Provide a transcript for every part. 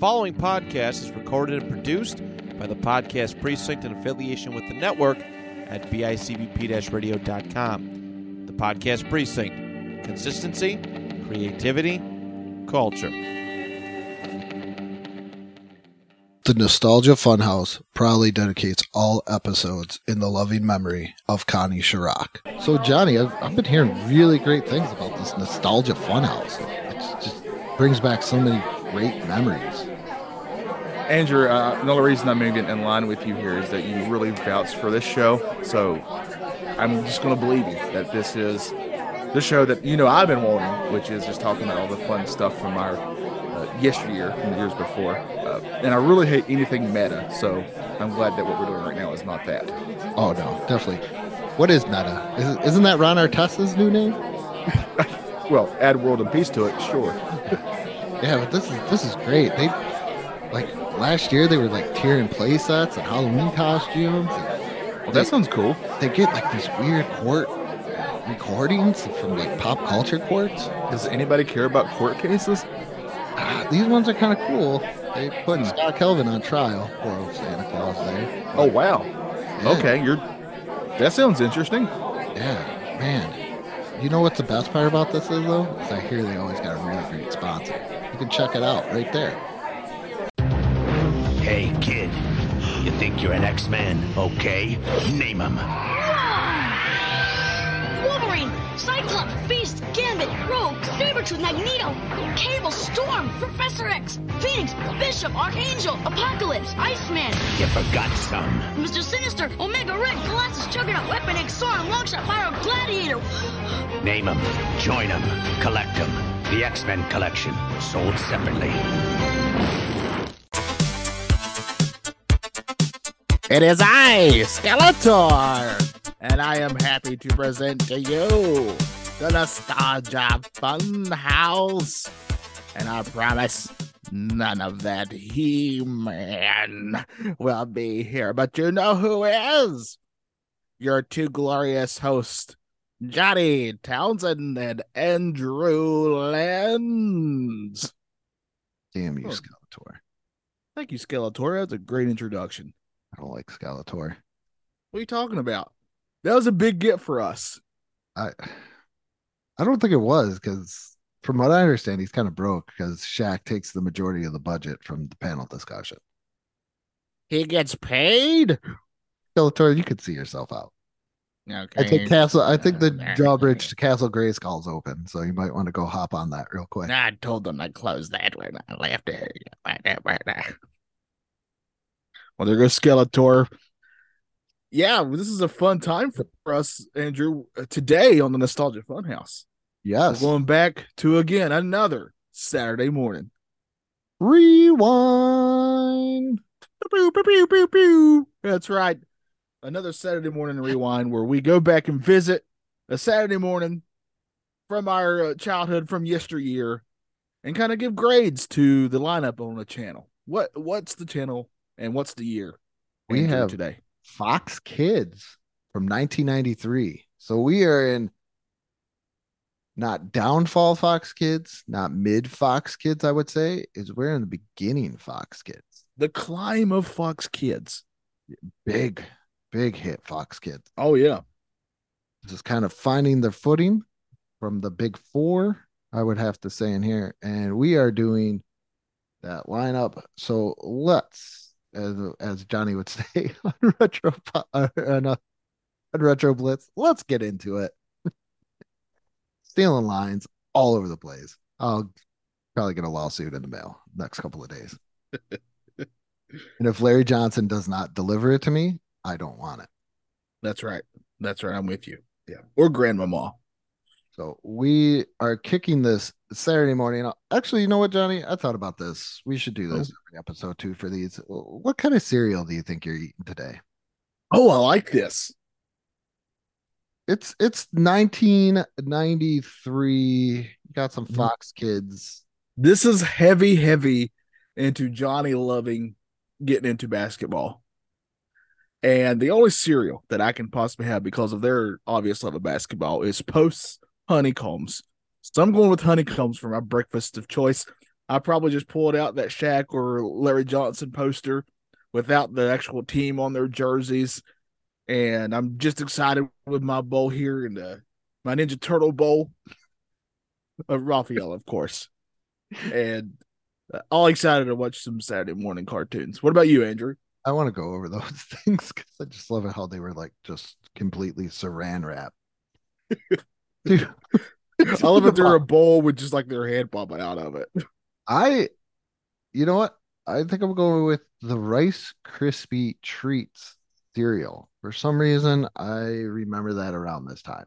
following podcast is recorded and produced by the Podcast Precinct in affiliation with the network at bicbp radio.com. The Podcast Precinct consistency, creativity, culture. The Nostalgia Funhouse proudly dedicates all episodes in the loving memory of Connie Chirac. So, Johnny, I've, I've been hearing really great things about this Nostalgia Funhouse. It just brings back so many great memories. Andrew, uh, another reason I'm moving in line with you here is that you really vouch for this show. So I'm just going to believe you that this is the show that you know I've been wanting, which is just talking about all the fun stuff from our uh, yesteryear and the years before. Uh, and I really hate anything meta, so I'm glad that what we're doing right now is not that. Oh no, definitely. What is meta? Is, isn't that Ron Artest's new name? well, add world and peace to it, sure. yeah, but this is this is great. They like last year they were like tearing play sets and Halloween costumes. And well, that sounds cool. They get like these weird court recordings from like pop culture courts. Does anybody care about court cases? Uh, these ones are kind of cool. They put hmm. Scott Calvin on trial. Poor Santa Claus there. Oh wow. Yeah. Okay, you're. That sounds interesting. Yeah, man. You know what's the best part about this is though? Is I hear they always got a really great sponsor. You can check it out right there. Hey, kid. You think you're an X-Man? Okay. Name him. Wolverine, Cyclops, Beast, Gambit, Rogue, Sabretooth, Magneto, Cable, Storm, Professor X, Phoenix, Bishop, Archangel, Apocalypse, Iceman. You forgot some. Mr. Sinister, Omega Red, Colossus, Juggernaut, Weapon X, Sauron, Longshot, Pyro, Gladiator. Name them, join them, collect them. The X-Men collection, sold separately. It is I, Skeletor, and I am happy to present to you the Nostalgia Fun House. And I promise none of that He Man will be here, but you know who is? Your two glorious hosts, Johnny Townsend and Andrew Lenz. Damn you. Skeletor. Thank you, Skeletor. That's a great introduction. I don't like Skeletor. What are you talking about? That was a big get for us. I I don't think it was because from what I understand, he's kind of broke because Shaq takes the majority of the budget from the panel discussion. He gets paid. Skeletor, you could see yourself out. Okay. I think Castle. I think the drawbridge to Castle Grayskull's open, so you might want to go hop on that real quick. I told them I'd close that when I left. Well, there goes Skeletor. Yeah, this is a fun time for us, Andrew, uh, today on the Nostalgia Funhouse. Yes. We're going back to again another Saturday morning. Rewind. Pew, pew, pew, That's right. Another Saturday morning rewind where we go back and visit a Saturday morning from our uh, childhood from yesteryear and kind of give grades to the lineup on the channel. What what's the channel and what's the year? We have today Fox Kids from 1993. So we are in not downfall Fox Kids, not mid Fox Kids, I would say, is we're in the beginning Fox Kids. The climb of Fox Kids. Big, big hit Fox Kids. Oh, yeah. Just kind of finding their footing from the big four, I would have to say in here. And we are doing that lineup. So let's as as Johnny would say on retro uh, on, uh, on retro blitz. Let's get into it. Stealing lines all over the place. I'll probably get a lawsuit in the mail next couple of days. and if Larry Johnson does not deliver it to me, I don't want it. That's right. That's right. I'm with you. Yeah. Or grandmama. So we are kicking this Saturday morning. Actually, you know what, Johnny? I thought about this. We should do this oh. episode two for these. What kind of cereal do you think you're eating today? Oh, I like this. It's it's 1993. You got some mm-hmm. Fox Kids. This is heavy, heavy into Johnny loving getting into basketball. And the only cereal that I can possibly have because of their obvious love of basketball is Post's honeycombs. So I'm going with honeycombs for my breakfast of choice. I probably just pulled out that Shaq or Larry Johnson poster without the actual team on their jerseys. And I'm just excited with my bowl here and uh, my Ninja Turtle bowl of Raphael, of course. And uh, all excited to watch some Saturday morning cartoons. What about you, Andrew? I want to go over those things because I just love it how they were like just completely saran wrap. Dude, I love that they're a bowl with just like their head popping out of it. I, you know what? I think I'm going with the Rice Krispie Treats cereal. For some reason, I remember that around this time.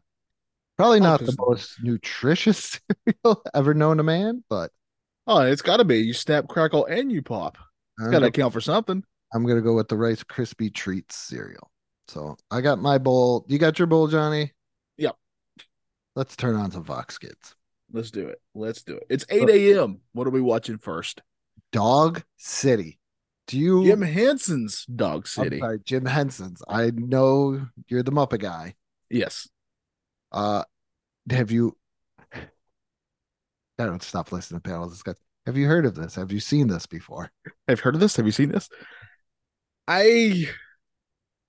Probably Oh, not the most nutritious cereal ever known to man, but Oh, it's got to be. You snap, crackle, and you pop. It's got to gonna, account uh-huh. for something. I'm gonna go with the Rice Krispie Treats cereal. So I got my bowl. You got your bowl, Johnny? Let's turn on some Fox Kids. Let's do it. Let's do it. It's 8 a.m. What are we watching first? Dog City. Do you Jim Henson's Dog I'm City. sorry, Jim Henson's. I know you're the Muppet guy. Yes. Uh, have you? I don't stop listening to panels It's got Have you heard of this? Have you seen this before? I've you heard of this? Have you seen this? I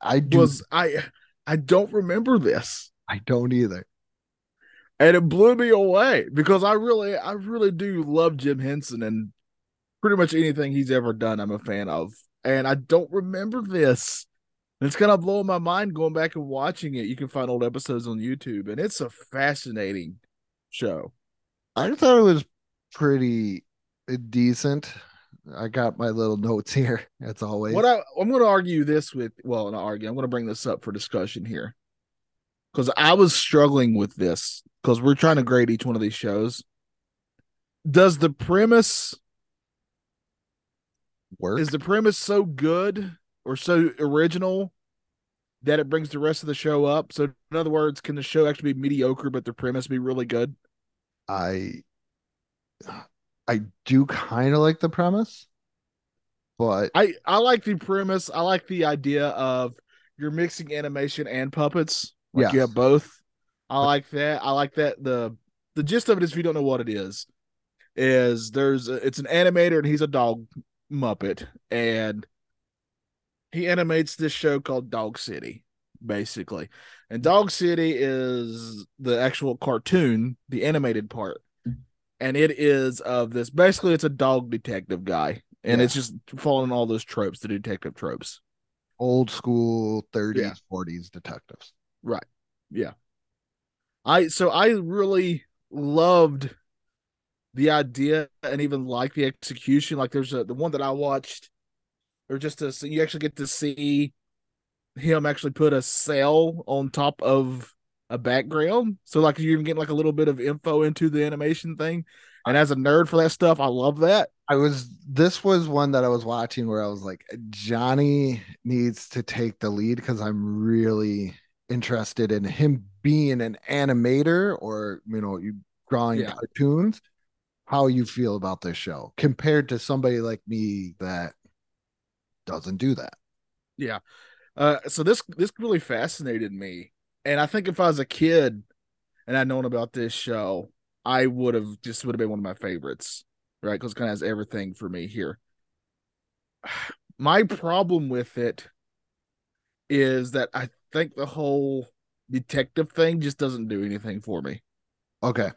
I do. was I I don't remember this. I don't either. And it blew me away because I really I really do love Jim Henson and pretty much anything he's ever done I'm a fan of. And I don't remember this. It's kind of blowing my mind going back and watching it. You can find old episodes on YouTube and it's a fascinating show. I thought it was pretty decent. I got my little notes here, as always. What I, I'm going to argue this with, well, not argue, I'm going to bring this up for discussion here because I was struggling with this because we're trying to grade each one of these shows. Does the premise work? is the premise so good or so original that it brings the rest of the show up? So, in other words, can the show actually be mediocre but the premise be really good? I I do kind of like the premise, but I I like the premise. I like the idea of you're mixing animation and puppets. Like you have both. I like that. I like that the the gist of it is if you don't know what it is, is there's a, it's an animator and he's a dog muppet and he animates this show called Dog City, basically. And Dog City is the actual cartoon, the animated part. And it is of this basically it's a dog detective guy. And Yeah. it's just following all those tropes, the detective tropes. old school 30s, Yeah. 40s detectives. Yeah. I so I really loved the idea and even like the execution. Like there's a the one that I watched, or just to you actually get to see him actually put a cell on top of a background. So like you're even getting like a little bit of info into the animation thing. And as a nerd for that stuff, I love that. I was this was one that I was watching where I was like, Johnny needs to take the lead because I'm really interested in him being an animator or you know, you drawing Yeah. cartoons. How you feel about this show compared to somebody like me that doesn't do that. Yeah. Uh, so this this really fascinated me, and I think if I was a kid and I'd known about this show, I would have just would have been one of my favorites, right? Because it kind of has everything for me here. My problem with it is that I think the whole detective thing just doesn't do anything for me. Okay.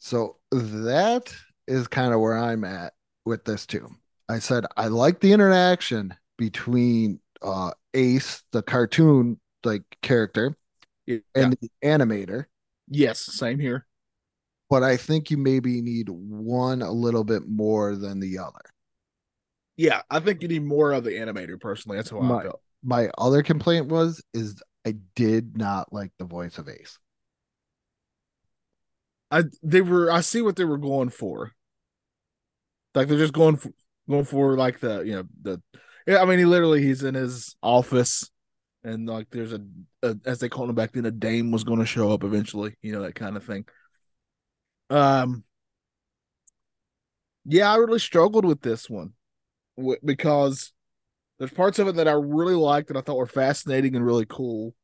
So that is kind of where I'm at with this too. I said I like the interaction between uh Ace, the cartoon like character, Yeah. and the animator, yes, same here. but I think you maybe need one a little bit more than the other. Yeah, I think you need more of the animator. Personally, that's how I felt. My other complaint was is I did not like the voice of Ace. I they were I see what they were going for. Like they're just going for going for like the you know the yeah I mean he literally he's in his office and like there's a, a as they called him back then a dame was going to show up eventually you know that kind of thing. Um. Yeah, I really struggled with this one because there's parts of it that I really liked that I thought were fascinating and really cool.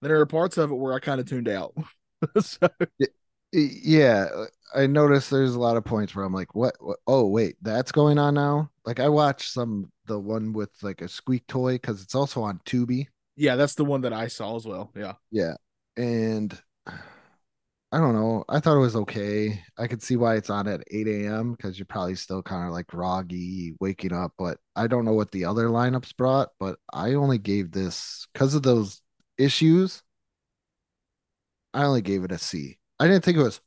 Then there are parts of it where I kind of tuned out. so Yeah, I noticed there's a lot of points where I'm like, what, what? Oh, wait, that's going on now. Like I watched some the one with like a squeak toy because it's also on Tubi. Yeah, that's the one that I saw as well. Yeah. Yeah, and I don't know. I thought it was okay. I could see why it's on at 8 a.m. because you're probably still kind of like groggy waking up. But I don't know what the other lineups brought. But I only gave this because of those issues. I only gave it a C. I didn't think it was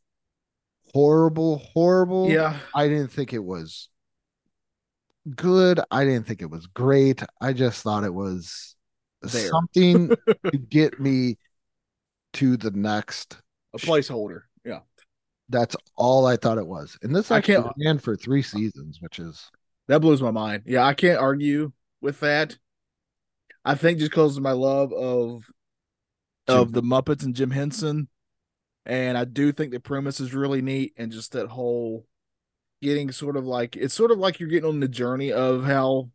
horrible, horrible. Yeah. I didn't think it was good. I didn't think it was great. I just thought it was There. something to get me to the next. A placeholder. Yeah. That's all I thought it was. And this I can't- ran for three seasons, which is That blows my mind. Yeah, I can't argue with that. I think just because of my love of of the Muppets and Jim Henson, and I do think the premise is really neat, and just that whole getting sort of like it's sort of like you're getting on the journey of how.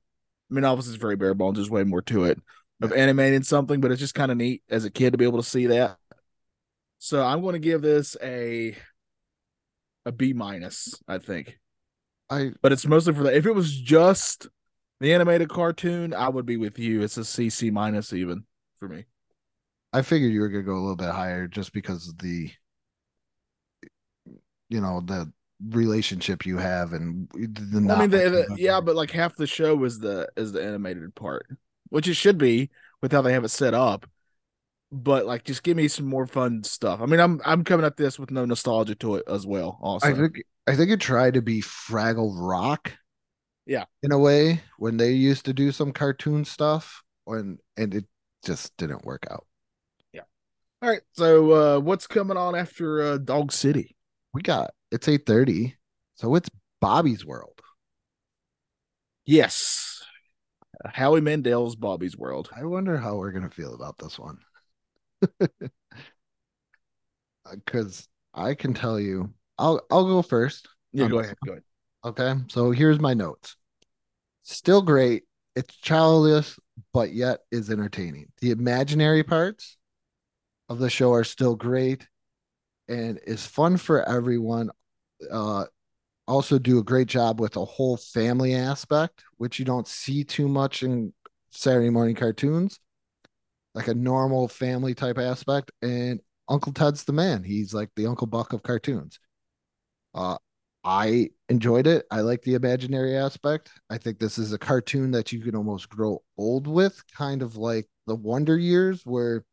I mean, obviously it's very bare bones. There's way more to it of animating something, but it's just kind of neat as a kid to be able to see that. So I'm going to give this a a B minus. I think I but it's mostly for that. If it was just the animated cartoon, I would be with you. It's a CC minus even for me. I figured you were gonna go a little bit higher just because of the you know, the relationship you have and the I mean, the, the- yeah, but like half the show is the is the animated part, which it should be with how they have it set up. But like, just give me some more fun stuff. I mean, I'm I'm coming at this with no nostalgia to it as well. Also, I think I think it tried to be Fraggle Rock. Yeah. In a way, when they used to do some cartoon stuff when and it just didn't work out. Yeah. All right. So, uh what's coming on after uh, Dog City? We got it's 8:30. So it's Bobby's World. Yes, Howie Mandel's Bobby's World. I wonder how we're gonna feel about this one. Cause I can tell you, I'll I'll go first. Yeah, go ahead. Go ahead. Okay, so here's my notes. Still great. It's childish, but yet is entertaining. The imaginary parts of the show are still great and is fun for everyone. Uh, also do a great job with a whole family aspect, which you don't see too much in Saturday morning cartoons, like a normal family type aspect. And Uncle Ted's the man. He's like the Uncle Buck of cartoons. Uh, I enjoyed it. I like the imaginary aspect. I think this is a cartoon that you can almost grow old with, kind of like the Wonder Years, where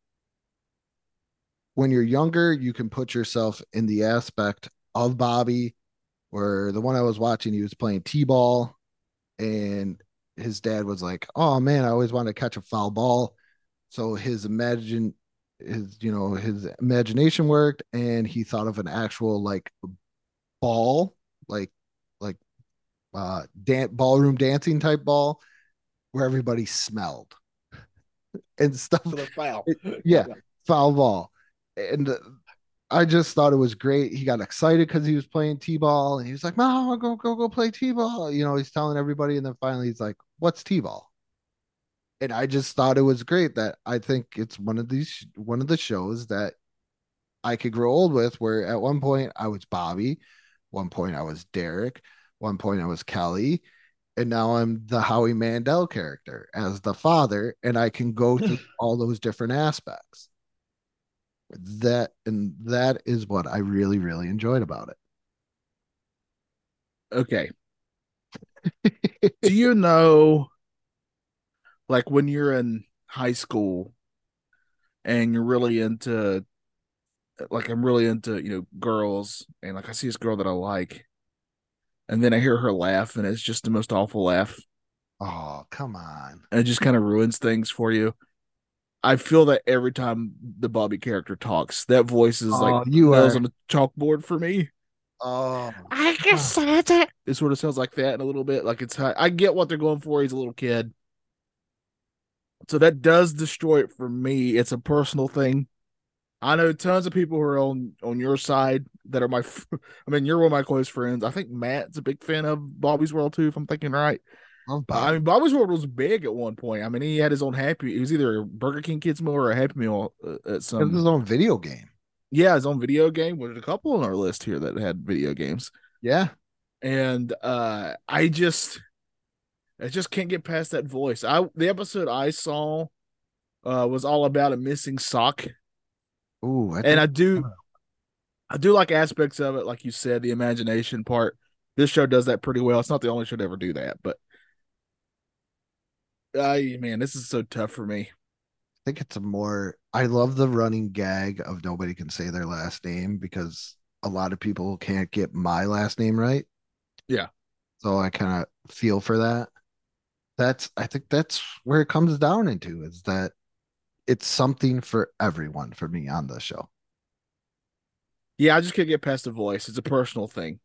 when you're younger, you can put yourself in the aspect of Bobby, where the one I was watching, he was playing T ball, and his dad was like, Oh man, I always wanted to catch a foul ball. So his imagine his you know his imagination worked and he thought of an actual like ball like like uh dan- ballroom dancing type ball where everybody smelled and stuff. Foul. yeah foul ball. And uh, i just thought it was great. He got excited because he was playing t-ball and he was like mom go go go play t-ball. You know he's telling everybody and then finally he's like what's t-ball and i just thought it was great that i think it's one of these one of the shows that i could grow old with where at one point i was bobby one point i was derek one point i was kelly and now i'm the howie mandel character as the father and i can go through all those different aspects that and that is what i really really enjoyed about it. Okay. Do you know, like when you're in high school and you're really into, like I'm really into, you know, girls, and like I see this girl that I like, and then I hear her laugh, and it's just the most awful laugh, oh come on and it just kind of ruins things for you. I feel that every time the Bobby character talks, that voice is like Oh, you nails are- on the chalkboard for me. oh I can say it. It sort of sounds like that in a little bit. Like it's I get what they're going for. He's a little kid. So that does destroy it for me. It's a personal thing. I know tons of people who are on on your side that are my. f- I mean, you're one of my close friends. I think Matt's a big fan of Bobby's World too, if I'm thinking right. I mean, Bobby's World was big at one point. I mean, he had his own Happy. It was either a Burger King Kids Meal or a Happy Meal uh, at It was some. his own video game yeah, his own video game. There's a couple on our list here that had video games, Yeah. and uh I just, I just can't get past that voice. I the episode I saw, uh, was all about a missing sock, Ooh, I and I do, I do like aspects of it, like you said, the imagination part. This show does that pretty well. It's not the only show to ever do that, but. I man, this is so tough for me. I think it's a more I love the running gag of nobody can say their last name because a lot of people can't get my last name right. Yeah. So I kind of feel for that. That's I think that's where it comes down into is that it's something for everyone for me on the show. Yeah, I just can't get past the voice. It's a personal thing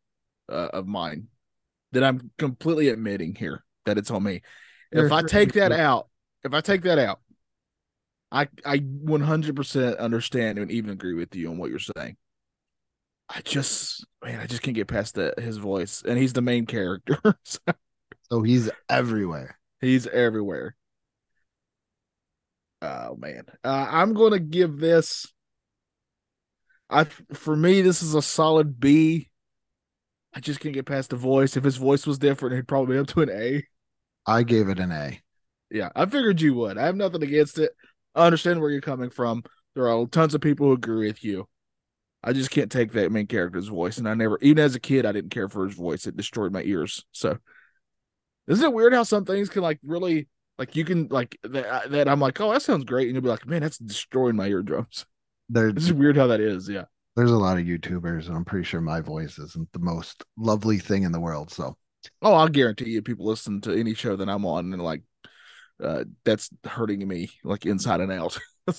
uh, of mine that I'm completely admitting here that it's on me. If I take that out, if I take that out, I I 100% understand and even agree with you on what you're saying. I just man, I just can't get past that his voice, and he's the main character. so So he's everywhere. He's everywhere. Oh man, uh, I'm gonna give this. I for me, this is a solid B. I just can't get past the voice. If his voice was different, he'd probably be up to an A. I gave it an A. Yeah, I figured you would. I have nothing against it. I understand where you're coming from. There are tons of people who agree with you. I just can't take that main character's voice, and I never, even as a kid, I didn't care for his voice. It destroyed my ears. So, isn't it weird how some things can like really, like you can like that? that I'm like, oh, that sounds great, and you'll be like, man, that's destroying my eardrums. There, This is weird how that is. Yeah. there's a lot of YouTubers, and I'm pretty sure my voice isn't the most lovely thing in the world. So Oh, I'll guarantee you, people listen to any show that I'm on, and like, uh, that's hurting me like inside and out.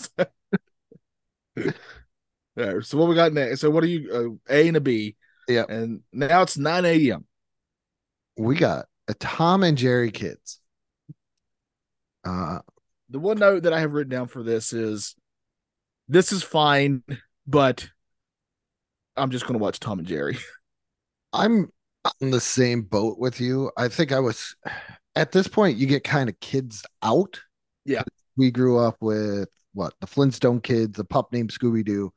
so what we got next? So what are you? Uh, a and a B. Yeah. And now it's nine a.m. we got a Tom and Jerry kids. Uh, The one note that I have written down for this is, this is fine, but I'm just going to watch Tom and Jerry. I'm on the same boat with you. I think I was at this point, you get kind of kids out. Yeah. We grew up with what the Flintstone kids, the pup named Scooby Doo,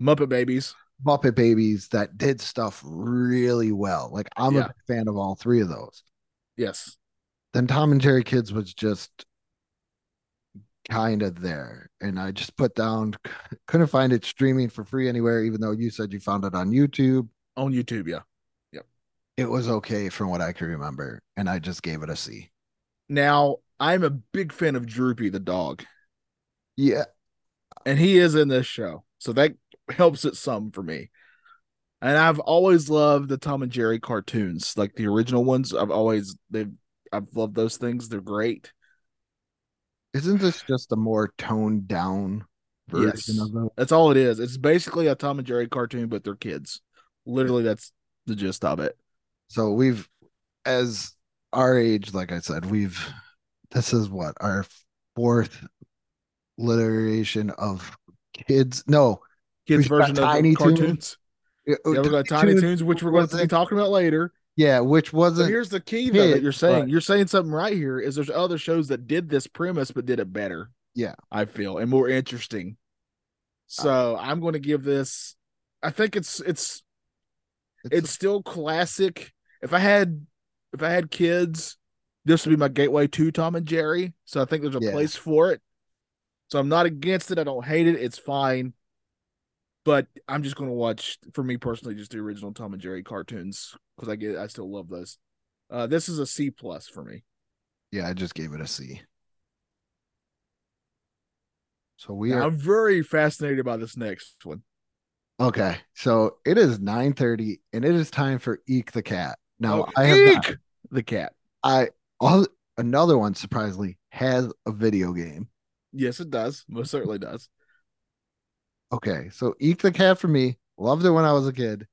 Muppet Babies. Muppet Babies that did stuff really well. Like I'm Yeah. a fan of all three of those. Yes. Then Tom and Jerry Kids was just kind of there. And I just put down, couldn't find it streaming for free anywhere, even though you said you found it on YouTube. On YouTube. Yeah. Yep. It was okay from what I can remember. And I just gave it a C. Now I'm a big fan of Droopy the dog. Yeah. and he is in this show, so that helps it some for me. And I've always loved the Tom and Jerry cartoons, like the original ones. I've always they've I've loved those things. They're great. Isn't this just a more toned down version Yes. of them? That's all it is. It's basically a Tom and Jerry cartoon, but they're kids. Literally, that's the gist of it. So we've, as our age, like I said, we've, this is what our fourth literation of kids. No, Kids version of Tiny the Toons. cartoons. yeah, Yeah, oh, we got Tiny Toons, which we're going to be talking about later. Yeah, which wasn't. here's the key though that you're saying. but- You're saying something right here. Is there's other shows that did this premise but did it better. Yeah. I feel and more interesting. Ah. So I'm going to give this. I think it's it's it's still classic. If I had if I had kids, this would be my gateway to Tom and Jerry. So I think there's a Yeah. place for it. So I'm not against it. I don't hate it. It's fine. But I'm just going to watch, for me personally, just the original Tom and Jerry cartoons because I get I still love those. Uh, this is a C plus for me. yeah, I just gave it a C. So we Now, are I'm very fascinated by this next one. okay. So it is 9:30 and it is time for Eek the Cat. Now Oh, I have not- Eek! the cat. I all another one surprisingly has a video game. Yes, it does. Most certainly does. Okay, so Eek the Cat for me, loved it when I was a kid.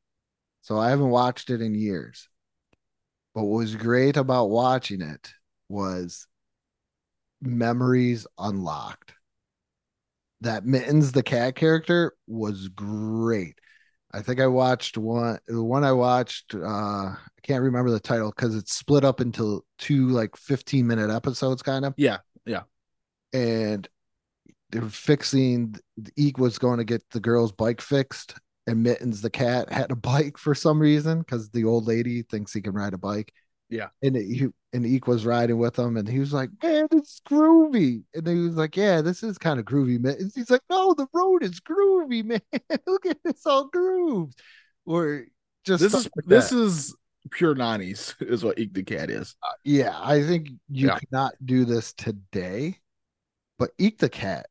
So I haven't watched it in years. But what was great about watching it was memories unlocked. That Mittens the cat character was great. I think I watched one the one I watched uh I can't remember the title because it's split up into two like 15 minute episodes kind of. Yeah, yeah. And they were fixing. Eek was going to get the girl's bike fixed, and Mittens the cat had a bike for some reason because the old lady thinks he can ride a bike. Yeah. and it, he and Eek was riding with him, and he was like, "Man, it's groovy," and he was like, "Yeah, this is kind of groovy, Mittens." He's like, "No, the road is groovy, man. Look at this all grooved." Or just This is like this is pure nineties is what Eek the Cat is. Uh, yeah, I think you Yeah. could not do this today, but Eek the Cat,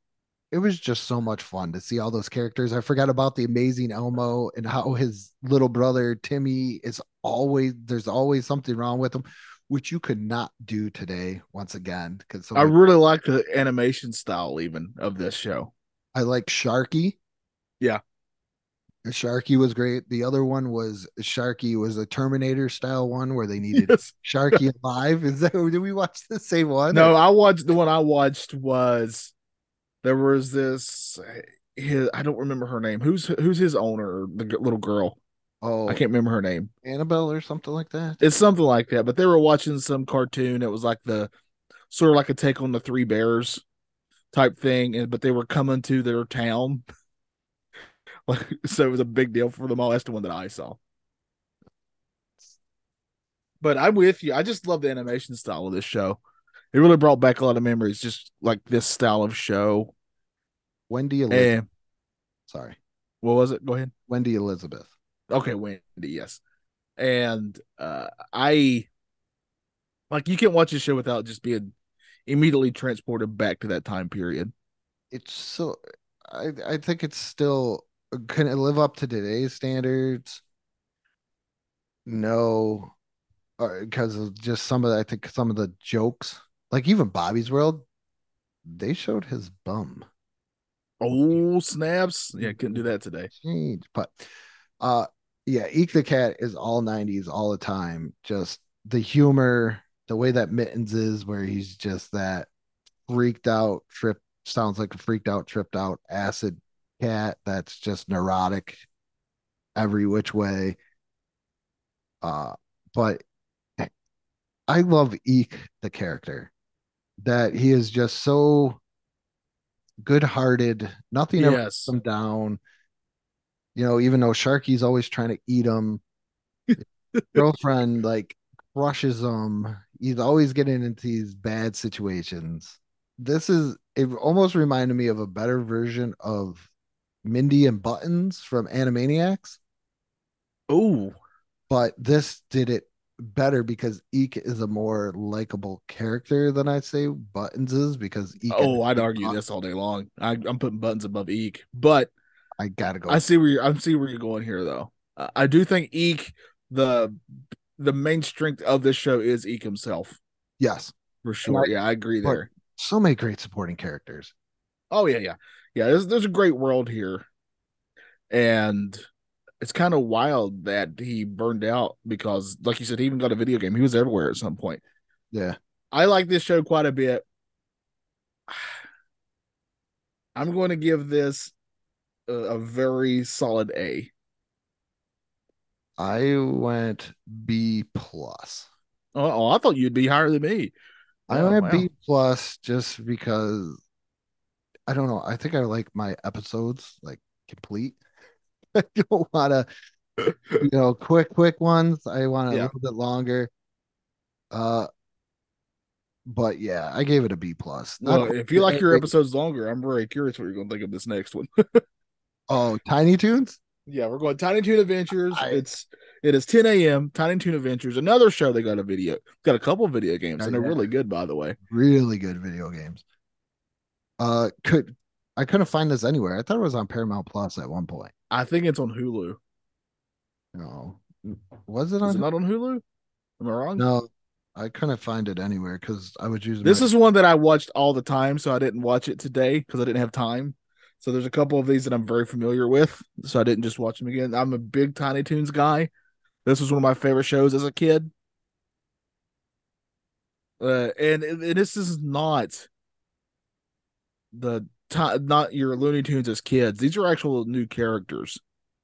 it was just so much fun to see all those characters. I forgot about the amazing Elmo and how his little brother Timmy is always there's always something wrong with him, which you could not do today once again. Because I really like the animation style even of this show. I like Sharky. Yeah. Sharky was great. The other one was Sharky was a Terminator style one where they needed Yes. Sharky alive. Is that did we watch the same one? No, I watched the one I watched was there was this his, I don't remember her name. Who's who's his owner? The little girl. Oh, I can't remember her name. Annabelle or something like that. It's something like that. But they were watching some cartoon. It was like the sort of like a take on the Three Bears type thing, and but they were coming to their town. Like so, it was a big deal for them all. That's the one that I saw. But I'm with you. I just love the animation style of this show. It really brought back a lot of memories, just like this style of show. Wendy Elizabeth. And Sorry, what was it? Go ahead. Wendy Elizabeth. Okay, Wendy, yes. And uh I like you can't watch this show without just being immediately transported back to that time period. It's so. I I think it's still. Can it live up to today's standards? No, because of just some of the, I think some of the jokes, like even Bobby's World, they showed his bum. Oh snaps! Yeah, couldn't do that today. change. But uh yeah, Eek the Cat is all 90s all the time. Just the humor, the way that Mittens is, where he's just that freaked out, trip sounds like a freaked out, tripped out acid cat that's just neurotic every which way. Uh, but I love Eek the character. That he is just so good-hearted. Nothing ever Yes. him down. You know, even though Sharky's always trying to eat him, girlfriend like crushes him. He's always getting into these bad situations. This is it almost reminded me of a better version of Mindy and Buttons from Animaniacs, Oh, but this did it better because Eek is a more likable character than I'd say Buttons is because Eek oh, I'd argue this all day long. I, I'm putting buttons above Eek, but I gotta go. I see where you're, I see where you're going here, though. Uh, I do think Eek the the main strength of this show is Eek himself yes, for sure. I- yeah, I agree there. so many great supporting characters. Oh yeah, yeah, yeah. There's there's a great world here, and it's kind of wild that he burned out because, like you said, he even got a video game. He was everywhere at some point. Yeah, I like this show quite a bit. I'm going to give this a, a very solid A. I went B plus. Oh, oh I thought you'd be higher than me. I Oh, went wow. B plus just because I don't know. I think I like my episodes like complete. I don't want to, you know, quick, quick ones. I want a Yeah. little bit longer. Uh, but yeah, I gave it a B plus. Well, quite if you like your episodes longer, I'm very curious what you're going to think of this next one. oh, Tiny Toons. Yeah, we're going Tiny Toon Adventures. I- it's it is 10 a.m. Tiny Toon Adventures. Another show they got a video, got a couple video games, and they're yeah. really good, by the way. Really good video games. Uh, could I couldn't find this anywhere. I thought it was on Paramount Plus at one point. I think it's on Hulu. No, was it Is on? it not on Hulu? Am I wrong? No, I couldn't find it anywhere because I was using This my- is one that I watched all the time, so I didn't watch it today because I didn't have time. So there's a couple of these that I'm very familiar with, so I didn't just watch them again. I'm a big Tiny Toons guy. This was one of my favorite shows as a kid. Uh, and, and this is not the not your Looney Tunes as kids. These are actual new characters.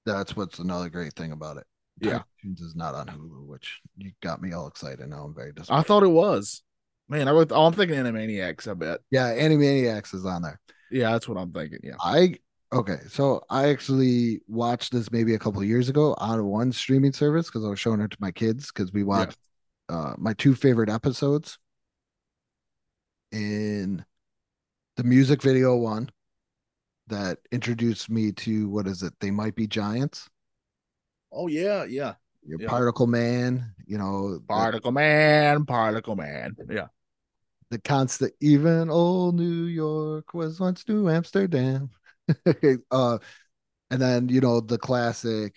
That's what's another great thing about it. Yeah. Toons is not on Hulu, which you got me all excited. Now I'm very disappointed. I thought it was. Man, I wrote, oh, I'm thinking Animaniacs. I bet. yeah, Animaniacs is on there. Yeah, that's what I'm thinking. Yeah. I okay, so I actually watched this maybe a couple of years ago on one streaming service because I was showing it to my kids because we watched uh, my two favorite episodes in the music video one that introduced me to what is it? They might be giants. Oh yeah, yeah. Your Yeah. particle man, you know, the, Particle Man, Particle Man. Yeah. the constant even old New York was once New Amsterdam. uh and then you know the classic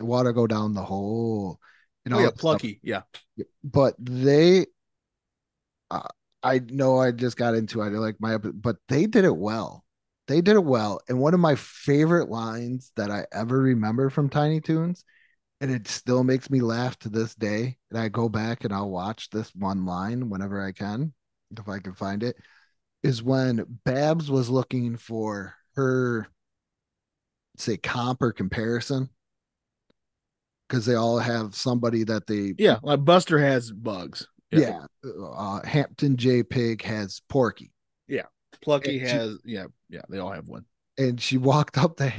water go down the hole. You know, oh yeah, that stuff. Plucky. Yeah. but they uh, i know i just got into it like my but they did it well they did it well and one of my favorite lines that i ever remember from tiny toons and it still makes me laugh to this day and i go back and i'll watch this one line whenever i can if i can find it is when babs was looking for her say comp or comparison because they all have somebody that they Yeah. Like Buster has bugs. Yeah. Uh, Hampton J. Pig has Porky, Yeah. Plucky And she- has yeah, yeah, they all have one. and she walked up to,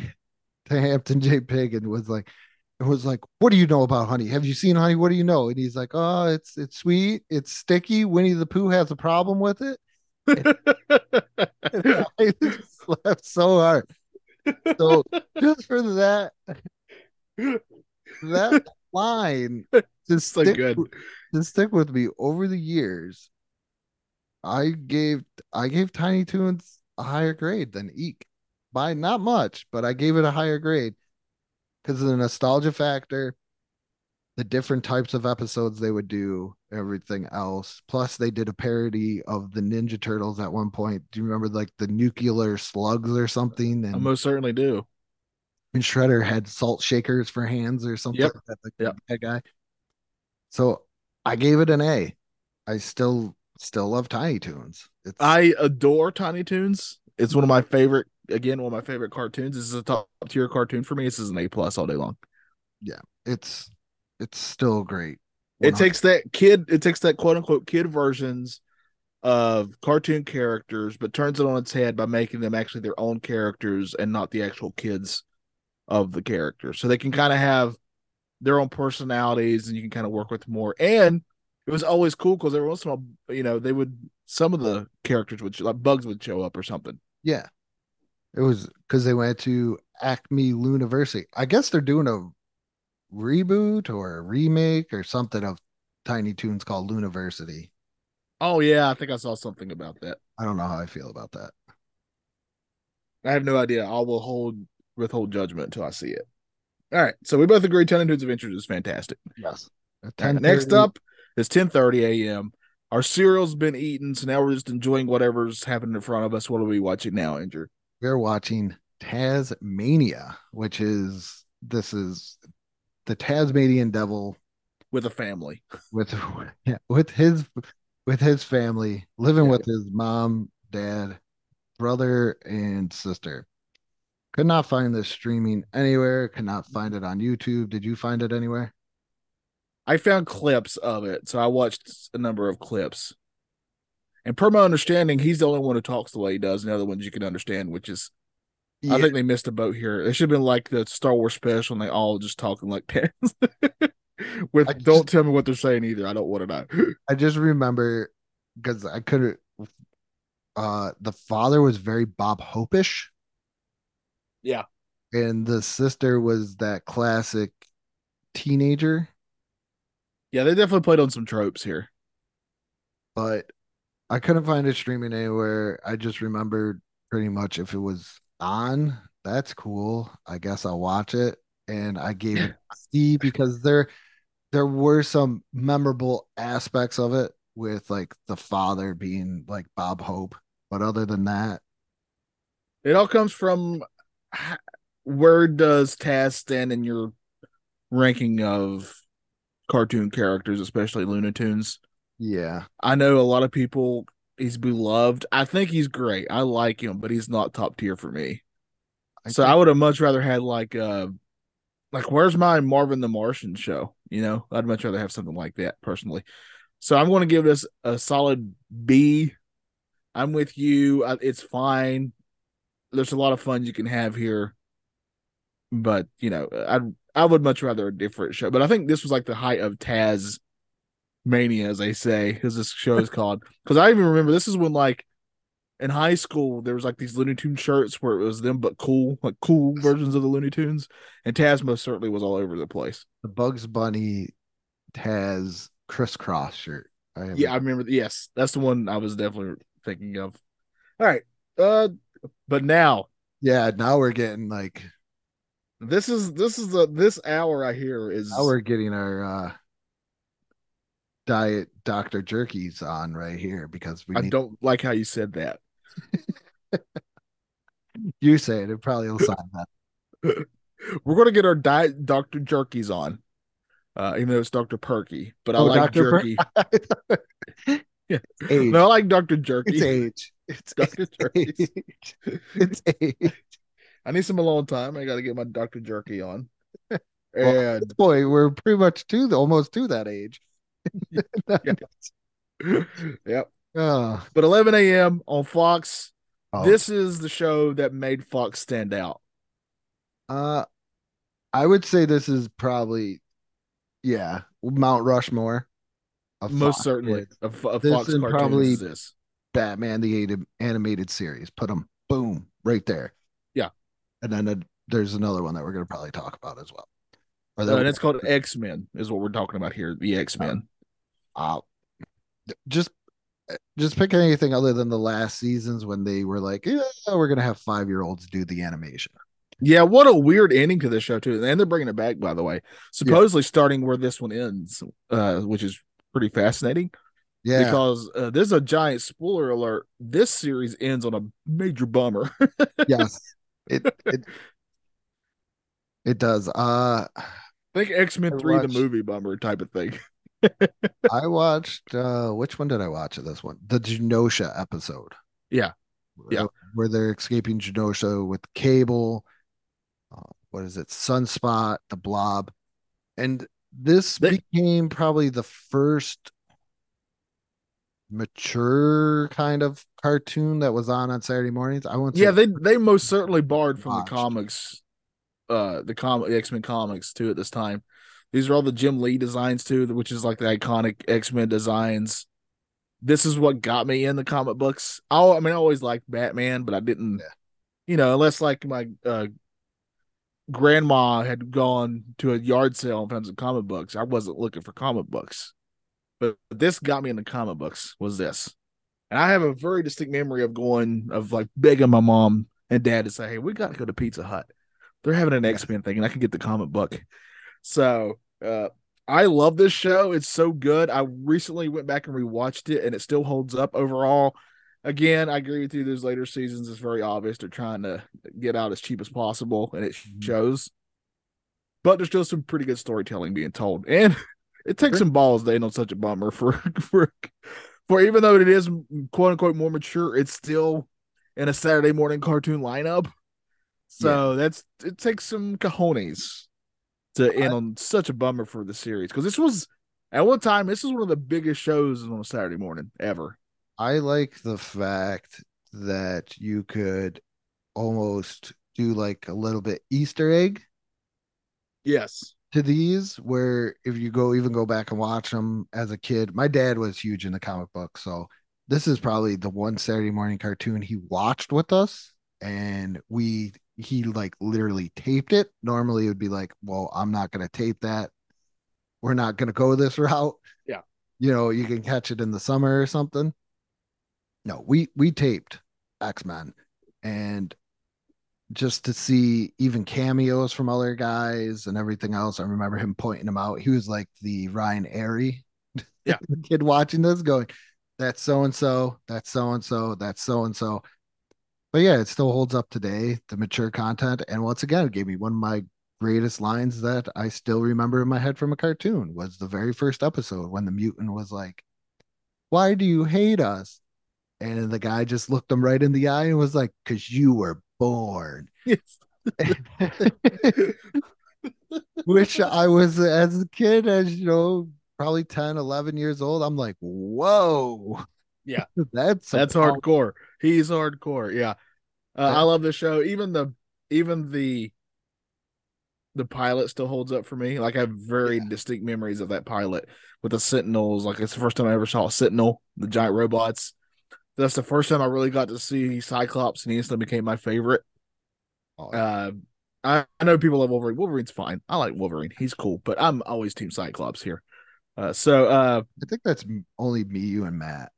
to Hampton J. Pig and was like, it was like, what do you know about honey? Have you seen honey? What do you know? And he's like, oh, it's it's sweet, it's sticky. Winnie the Pooh has a problem with it. And I just laughed so hard. So just for that, that line just So good. To stick with me over the years, I gave I gave Tiny Toons a higher grade than Eek by not much, but I gave it a higher grade because of the nostalgia factor, the different types of episodes they would do, everything else. Plus, they did a parody of the Ninja Turtles at one point. Do you remember like the nuclear slugs or something? I most certainly do. and Shredder had salt shakers for hands or something Yep. like that. Like Yep. bad guy. So I gave it an A. I still still love Tiny Toons. It's I adore Tiny Toons. It's one of my favorite again, one of my favorite cartoons. This is a top tier cartoon for me. This is an A plus all day long. Yeah, it's it's still great. It takes that kid, it takes that quote unquote kid versions of cartoon characters, but turns it on its head by making them actually their own characters and not the actual kids of the characters. So they can kind of have their own personalities and you can kind of work with more. And it was always cool because every once in a while, you know, they would some of the characters would like bugs would show up or something. Yeah. It was because they went to Acme Looniversity. I guess they're doing a reboot or a remake or something of Tiny Toons called Looniversity. Oh yeah, I think I saw something about that. I don't know how I feel about that. I have no idea. I will hold withhold judgment until I see it. All right, so we both agree Tiny Toons Adventures is fantastic. Yes. At All right, next up is 10:30 a.m. Our cereal's been eaten, so now we're just enjoying whatever's happening in front of us. What are we watching now, Andrew? we're watching Taz-Mania, which is this is the Tasmanian devil With a family. with yeah, with his with his family living Yeah. with his mom, dad, brother, and sister. Could not find this streaming anywhere. Could not find it on YouTube. Did you find it anywhere? I found clips of it, so I watched a number of clips. And per my understanding, he's the only one who talks the way he does, and the other ones you can understand, which is I think they missed a boat here. It should have been like the Star Wars special, and they all just talking like that. With just- don't tell me what they're saying either. I don't want to know. I just remember because I couldn't. Uh, the father was very Bob Hopish. Yeah. and the sister was that classic teenager. yeah, they definitely played on some tropes here. but I couldn't find it streaming anywhere. I just remembered pretty much if it was on, that's cool. I guess I'll watch it. And I gave it a C because there there were some memorable aspects of it with like the father being like Bob Hope. But other than that, It all comes from where does Taz stand in your ranking of cartoon characters, especially Looney Tunes? yeah. I know a lot of people he's beloved. I think he's great. I like him, but he's not top tier for me. I so think- I would have much rather had like uh like where's my Marvin the Martian show? You know, I'd much rather have something like that personally. So I'm going to give this a solid B I'm with you. It's fine. There's a lot of fun you can have here, but you know, I I would much rather a different show. But I think this was like the height of Taz mania, as they say, as this show is called. Because I even remember this is when like in high school there was like these Looney Tune shirts where it was them but cool, like cool versions of the Looney Tunes, and Taz most certainly was all over the place. The Bugs Bunny has crisscross shirt. I Yeah, I remember. Yes, that's the one I was definitely thinking of. All right, uh, but now yeah. Now we're getting like this is this is the this hour right here is now we're getting our uh diet Dr. Jerky's on right here because we I need don't like how you said that. you say it. It probably will sign that. We're gonna get our diet Dr. Jerky's on, uh, even though it's Dr. Perky, but I Oh, like Dr. Per- jerky. Age. no, I like Dr. Jerky. It's age. It's Dr. Jerky's. age. It's age. I need some alone time. I got to get my Dr. Jerky on. Well, And boy, we're pretty much to the almost to that age. yep, Oh, but 11 a.m. on Fox. oh. This is the show that made Fox stand out. Uh, I would say this is probably, yeah, Mount Rushmore. of Most certainly, a, a This Fox and cartoon probably- this. Batman the animated series. Put them, boom, right there. Yeah. and then uh, there's another one that we're gonna probably talk about as well. Or Uh, and it's called X Men, is what we're talking about here. The X Men. uh, just just pick anything other than the last seasons when they were like, yeah, we're gonna have five year olds do the animation. Yeah, what a weird ending to this show too, and they're bringing it back by the way. Supposedly starting where this one ends, uh, which is pretty fascinating Yeah, because uh, this is a giant spoiler alert. This series ends on a major bummer. yes, it it it does. Uh, think X Men I Three, the movie bummer type of thing. I watched uh which one did I watch of this one? The Genosha episode. Yeah. Yeah. Where they're escaping Genosha with Cable. Uh, what is it? Sunspot, the Blob. And this They- became probably the first mature kind of cartoon that was on on Saturday mornings. I won't Yeah, they they most certainly barred from Watched. the comics, uh, the com X Men comics too at this time. These are all the Jim Lee designs too, which is like the iconic X Men designs. This is what got me in the comic books. I, I mean, I always liked Batman, but I didn't, Yeah. you know, unless like my uh, grandma had gone to a yard sale and found some comic books. I wasn't looking for comic books, but this got me in the comic books. Was this? And I have a very distinct memory of going, of like begging my mom and dad to say, Hey, we got to go to Pizza Hut. They're having an X Men thing and I can get the comic book. So, uh, I love this show. It's so good. I recently went back and rewatched it and it still holds up overall. Again, I agree with you. Those later seasons is very obvious. They're trying to get out as cheap as possible and it Mhm. shows. But there's still some pretty good storytelling being told. And it takes some balls to end on such a bummer for for for even though it is quote unquote more mature, it's still in a Saturday morning cartoon lineup. So that's it takes some cojones to end on such a bummer for the series because this was at one time this is one of the biggest shows on a Saturday morning ever. I like the fact that you could almost do like a little bit Easter egg Yes. To these where if you go even go back and watch them as a kid my dad was huge in the comic book so this is probably the one saturday morning cartoon he watched with us and we he like literally taped it. Normally it would be like well i'm not going to tape that. We're not going to go this route. Yeah. you know you can catch it in the summer or something. No we we taped x-men and just to see even cameos from other guys and everything else. I remember him pointing him out. He was like the Ryan Airy Yeah. kid watching this going, that's so and so, that's so and so, that's so and so. But yeah, it still holds up today, the mature content. And once again, it gave me one of my greatest lines that I still remember in my head from a cartoon was the very first episode when the mutant was like, Why do you hate us? And the guy just looked him right in the eye and was like, Because you were born. Yes. Which I was as a kid, as you know, probably 10, 11 years old. I'm like, whoa. Yeah. that's That's power- hardcore. He's hardcore. Yeah. Uh, Yeah. I love the show. Even the even the the pilot still holds up for me. Like I have very distinct memories of that pilot with the Sentinels. Like it's the first time I ever saw a Sentinel, the giant robots. That's the first time I really got to see Cyclops, and he instantly became my favorite. Uh, I, I know people love Wolverine. Wolverine's fine. I like Wolverine. He's cool, but I'm always Team Cyclops here. Uh, so uh, I think that's only me, you, and Matt.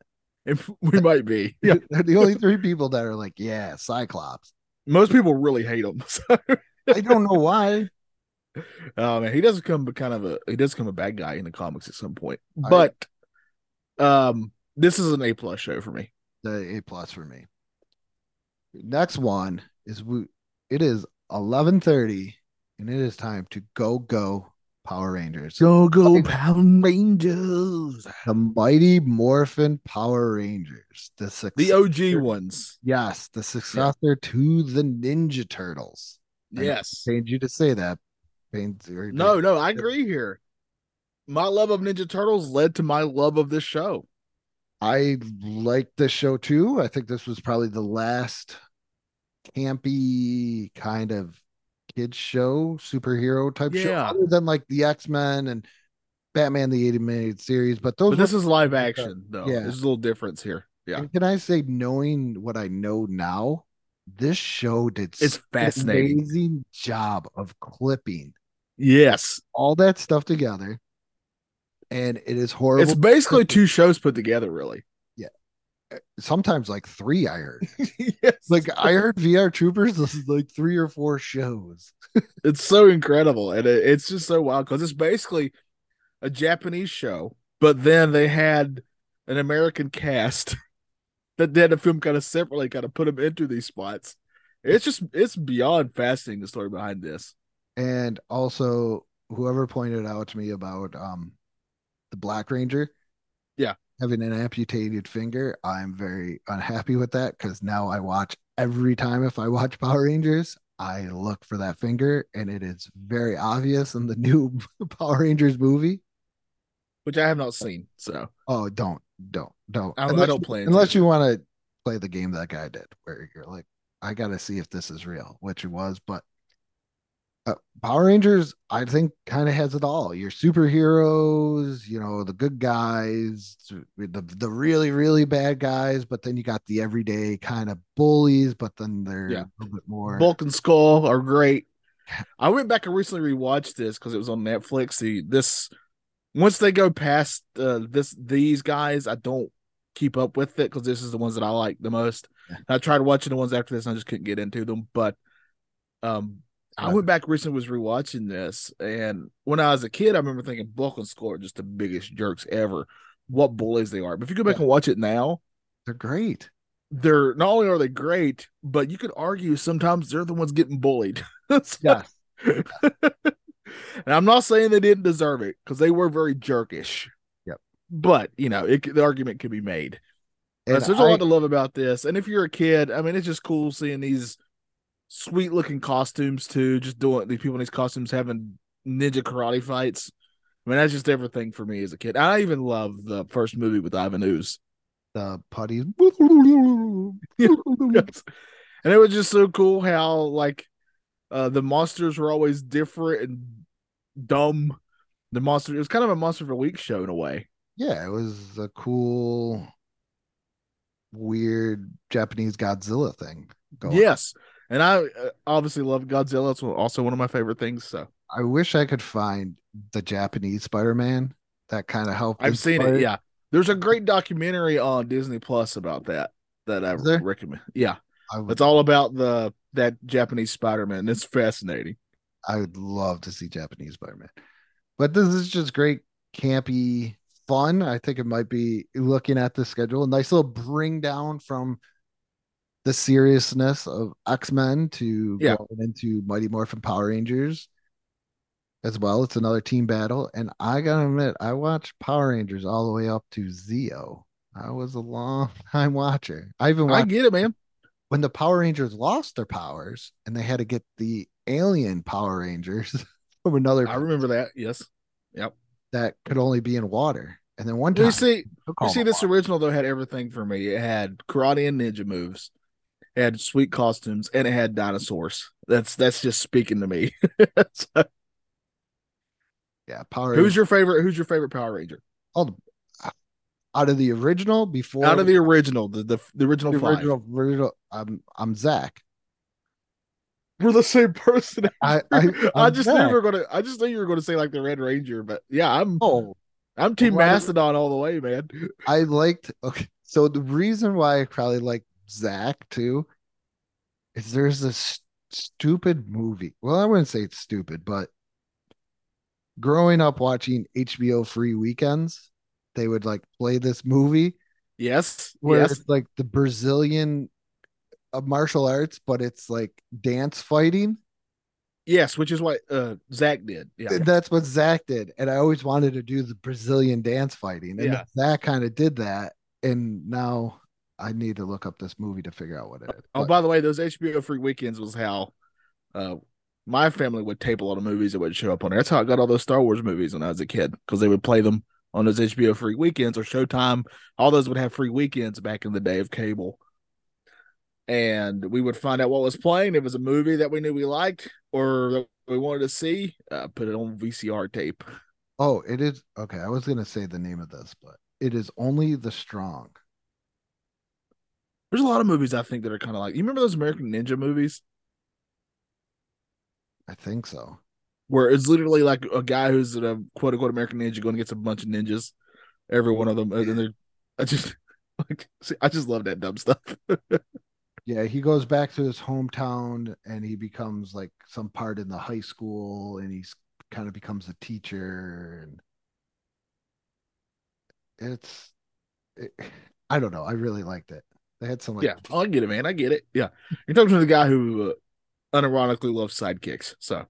if we might be, yeah. They're the only three people that are like, yeah, Cyclops. Most people really hate him. So, I don't know why. oh man, he does become a kind of a he does become a bad guy in the comics at some point. I- But um, this is an A plus show for me. The A plus for me. Next one is we. It is eleven thirty, and it is time to go go Power Rangers. Go go Fucking- Power Rangers, The Mighty Morphin Power Rangers. The successor, the OG ones. Yes, the successor to the Ninja Turtles. I Yes. pained you to say that. Pains or- No, no, I agree here. My love of Ninja Turtles led to my love of this show. I like this show too. I think this was probably the last campy kind of kids show, superhero type show, other than like the X Men and Batman the Eighty animated series. But those, But this is live action, though. Yeah. There's a little difference here. Yeah. and can I say, knowing what I know now, this show did It's fascinating. amazing job of clipping Yes. all that stuff together, and it is horrible. It's basically two shows put together, really. Yeah, sometimes like three. I heard. yes. like I heard VR Troopers. This is like three or four shows. it's so incredible and it, it's just so wild because it's basically a japanese show but then they had an american cast that did a film kind of separately kind of put them into these spots it's just it's beyond fascinating the story behind this And also, whoever pointed out to me about um the Black Ranger, Yeah. having an amputated finger, I'm very unhappy with that because now I watch every time if I watch Power Rangers, I look for that finger, and it is very obvious in the new Power Rangers movie. which i have not seen so Oh, don't, don't, don't. I- I don't to. Unless you want to play the game that guy did, where you're like, I got to see if this is real, which it was. But uh, Power Rangers, I think, kind of has it all. Your superheroes, you know, the good guys, the the really really bad guys, but then you got the everyday kind of bullies, but then they're Yeah. a little bit more. bulk and skull are great i went back and recently rewatched this because it was on netflix the this once they go past uh, this these guys i don't keep up with it because this is the ones that i like the most Yeah. i tried watching the ones after this and i just couldn't get into them but um i went back recently was rewatching this and when i was a kid i remember thinking bulk and skull are just the biggest jerks ever what bullies they are but if you go back Yeah. and watch it now They're great. they're not only are they great but you could argue sometimes they're the ones getting bullied So- Yes. and I'm not saying they didn't deserve it because they were very jerkish. Yep. But you know, it, the argument could be made. And so there's a I- lot to love about this. And if you're a kid, I mean, it's just cool seeing these sweet looking costumes too. Just doing these people in these costumes having ninja karate fights. I mean, that's just everything for me as a kid. I even love the first movie with Ivan Ooze. the putties. Yes. And it was just so cool how like uh the monsters were always different and dumb. The monster it was kind of a monster of a week show in a way. yeah, it was a cool, weird Japanese Godzilla thing. Going. Yes. And I uh, obviously love Godzilla. It's also one of my favorite things. So I wish I could find the Japanese Spider-Man that kind of helped. I've seen it. Yeah. There's a great documentary on Disney Plus about that that I recommend. Yeah. I would, It's all about the that Japanese Spider-Man. It's fascinating. I would love to see Japanese Spider-Man. But this is just great, campy fun. I think it might be looking at the schedule, a nice little bring down from the seriousness of X-Men to Yeah. going into Mighty Morphin Power Rangers as well. It's another team battle. And I gotta admit, I watched Power Rangers all the way up to Zeo. I was a long time watcher. I even I get it, man. when the Power Rangers lost their powers and they had to get the alien Power Rangers from another I remember that. Yes. Yep. that could only be in water. And then one time, You see, you see, this wallet. original though had everything for me. It had karate and ninja moves, it had sweet costumes, and it had dinosaurs. That's that's just speaking to me. So, yeah, Power. who's your favorite? Who's your favorite Power Ranger all the, uh, out of the original before out of the original? The the, the original the five. original original? I'm I'm Zack. We're the same person. I I, I just knew you were gonna. I just knew you were gonna say like the Red Ranger, but yeah, I'm Oh, I'm Team Mastodon all the way, man. I liked. Okay, so the reason why I probably like Zack too is there's this stupid movie. Well, I wouldn't say it's stupid, but growing up watching HBO free weekends, they would like play this movie Yes, where yes, it's like the Brazilian uh, martial arts, but it's like dance fighting. yes. Which is what uh Zack did. Yeah, That's what Zack did. And I always wanted to do the Brazilian dance fighting. And Yeah. Zack kind of did that. And now I need to look up this movie to figure out what it is. Oh, But- by the way, those HBO free weekends was how uh my family would tape a lot of movies that would show up on there. That's how I got all those Star Wars movies when I was a kid because they would play them on those HBO free weekends or Showtime. All those would have free weekends back in the day of cable. And we would find out what was playing. If it was a movie that we knew we liked or that we wanted to see, uh, put it on VCR tape. oh, it is okay. I was gonna say the name of this, but it is only the strong. There's a lot of movies I think that are kind of like you remember those American Ninja movies I think so. where it's literally like a guy who's a quote unquote American ninja going against a bunch of ninjas, every one of them, and they're I just like see, I just love that dumb stuff. Yeah, he goes back to his hometown and he becomes like some part in the high school and he's kind of becomes a teacher and it's it, I don't know. I really liked it. They had some like yeah, I get it, man. I get it. Yeah, you're talking to the guy who uh, unironically loves sidekicks. So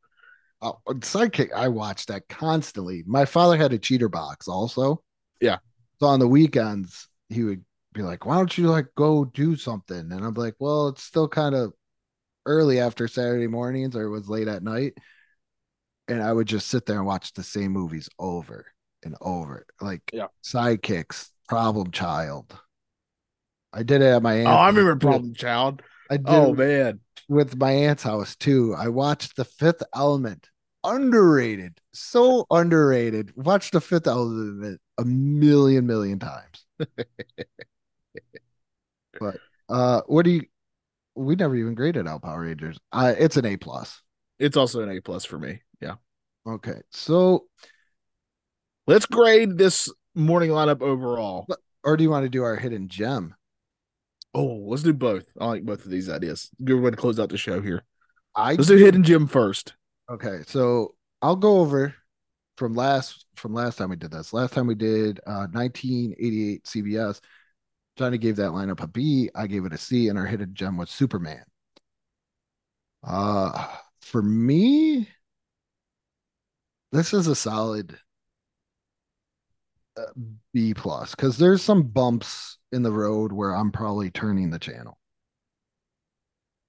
oh, sidekick. I watched that constantly. My father had a cheater box also. Yeah. So on the weekends he would be like, "Why don't you like go do something?" And I'm like, "Well, it's still kind of early after Saturday mornings or it was late at night." And I would just sit there and watch the same movies over and over, like Yeah. sidekicks, Problem Child. I did it at my aunt's. oh, I remember. Problem Child. I did Oh man, with my aunt's house too. I watched The Fifth Element. Underrated, so underrated. Watched The Fifth Element a million, million times. but uh, what do you? We never even graded out Power Rangers. Uh, it's an A plus. it's also an A plus for me. Yeah, Okay, so let's grade this morning lineup overall. or do you want to do our hidden gem? Oh, let's do both. I like both of these ideas. Good way to close out the show here. I Let's do Hidden Gem first. Okay, so I'll go over from last from last time we did this. Last time we did uh 1988 CBS. Johnny gave that lineup a B. I gave it a C, and our hidden gem was Superman. Uh for me, this is a solid B plus because there's some bumps in the road where I'm probably turning the channel.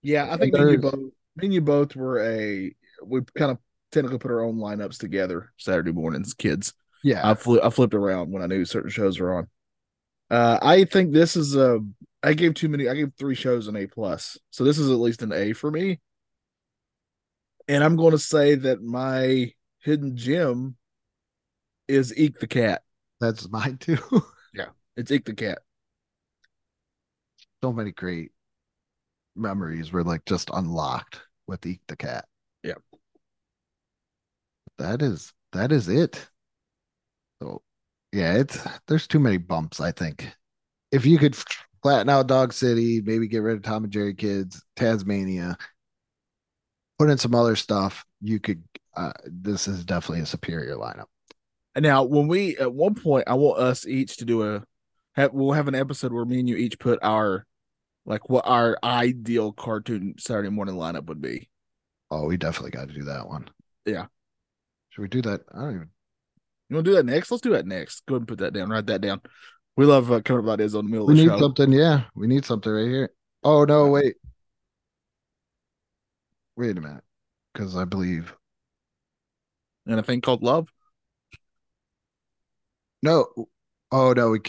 Yeah, I think me and you both, me and you both were a. We kind of technically put our own lineups together Saturday mornings, kids. Yeah, I fli I flipped around when I knew certain shows were on. Uh, I think this is a. I gave too many. I gave three shows an A plus, so this is at least an A for me. And I'm going to say that my hidden gem is Eek the Cat. That's mine too. Yeah, it's Eek the Cat. so many great memories were like just unlocked with Eek the Cat. Yep. That is that is it. So yeah, it's there's too many bumps, I think. If you could flatten out Dog City, maybe get rid of Tom and Jerry Kids, Taz-Mania, put in some other stuff, you could uh this is definitely a superior lineup. And now, when we at one point, I want us each to do a. Have, we'll have an episode where me and you each put our, like, what our ideal cartoon Saturday morning lineup would be. Oh, we definitely got to do that one. Yeah. Should we do that? I don't even You want to do that next? Let's do that next. Go ahead and put that down. Write that down. We love uh, coming up with ideas on the middle we of the show. We need something, yeah. We need something right here. Oh no, wait. Wait a minute. Because I believe And a thing called love. No Oh no, we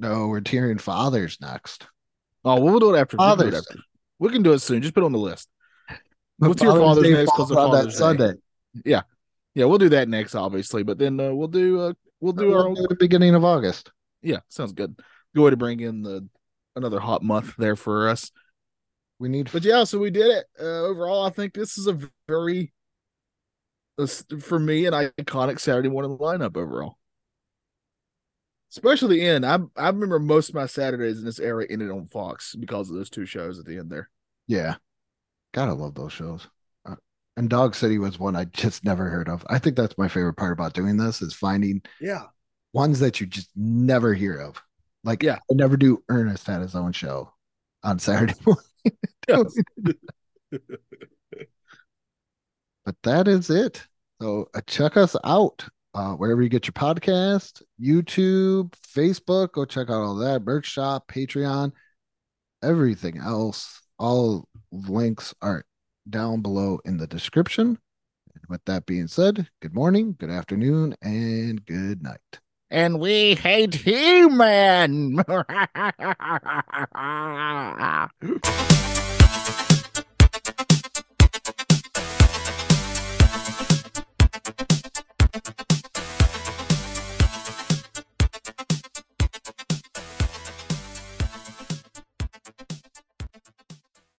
no, we're tearing fathers next. Oh, we'll do it after. We'll Father's after. We can do it soon. Just put it on the list. We'll tear Father's Day next 'cause falls of that Father's Day. Sunday. Yeah, yeah, we'll do that next, obviously. But then uh, we'll do uh, we'll do our We'll own. do the beginning of August. Yeah, sounds good. Good way to bring in the another hot month there for us. We need But yeah, so we did it. Uh, overall, I think this is a very, for me, an iconic Saturday morning lineup overall. Especially the end. I I remember most of my Saturdays in this era ended on Fox because of those two shows at the end there. Yeah. Gotta love those shows. Uh, and Dog City was one I just never heard of. I think that's my favorite part about doing this is finding Yeah. ones that you just never hear of. Like Yeah. I never do Ernest had his own show on Saturday morning. but that is it. So uh, check us out uh, wherever you get your podcast, YouTube, Facebook. Go check out all that merch shop, Patreon, everything else. All links are down below in the description. And with that being said, good morning, good afternoon, and good night. And we hate He-Man.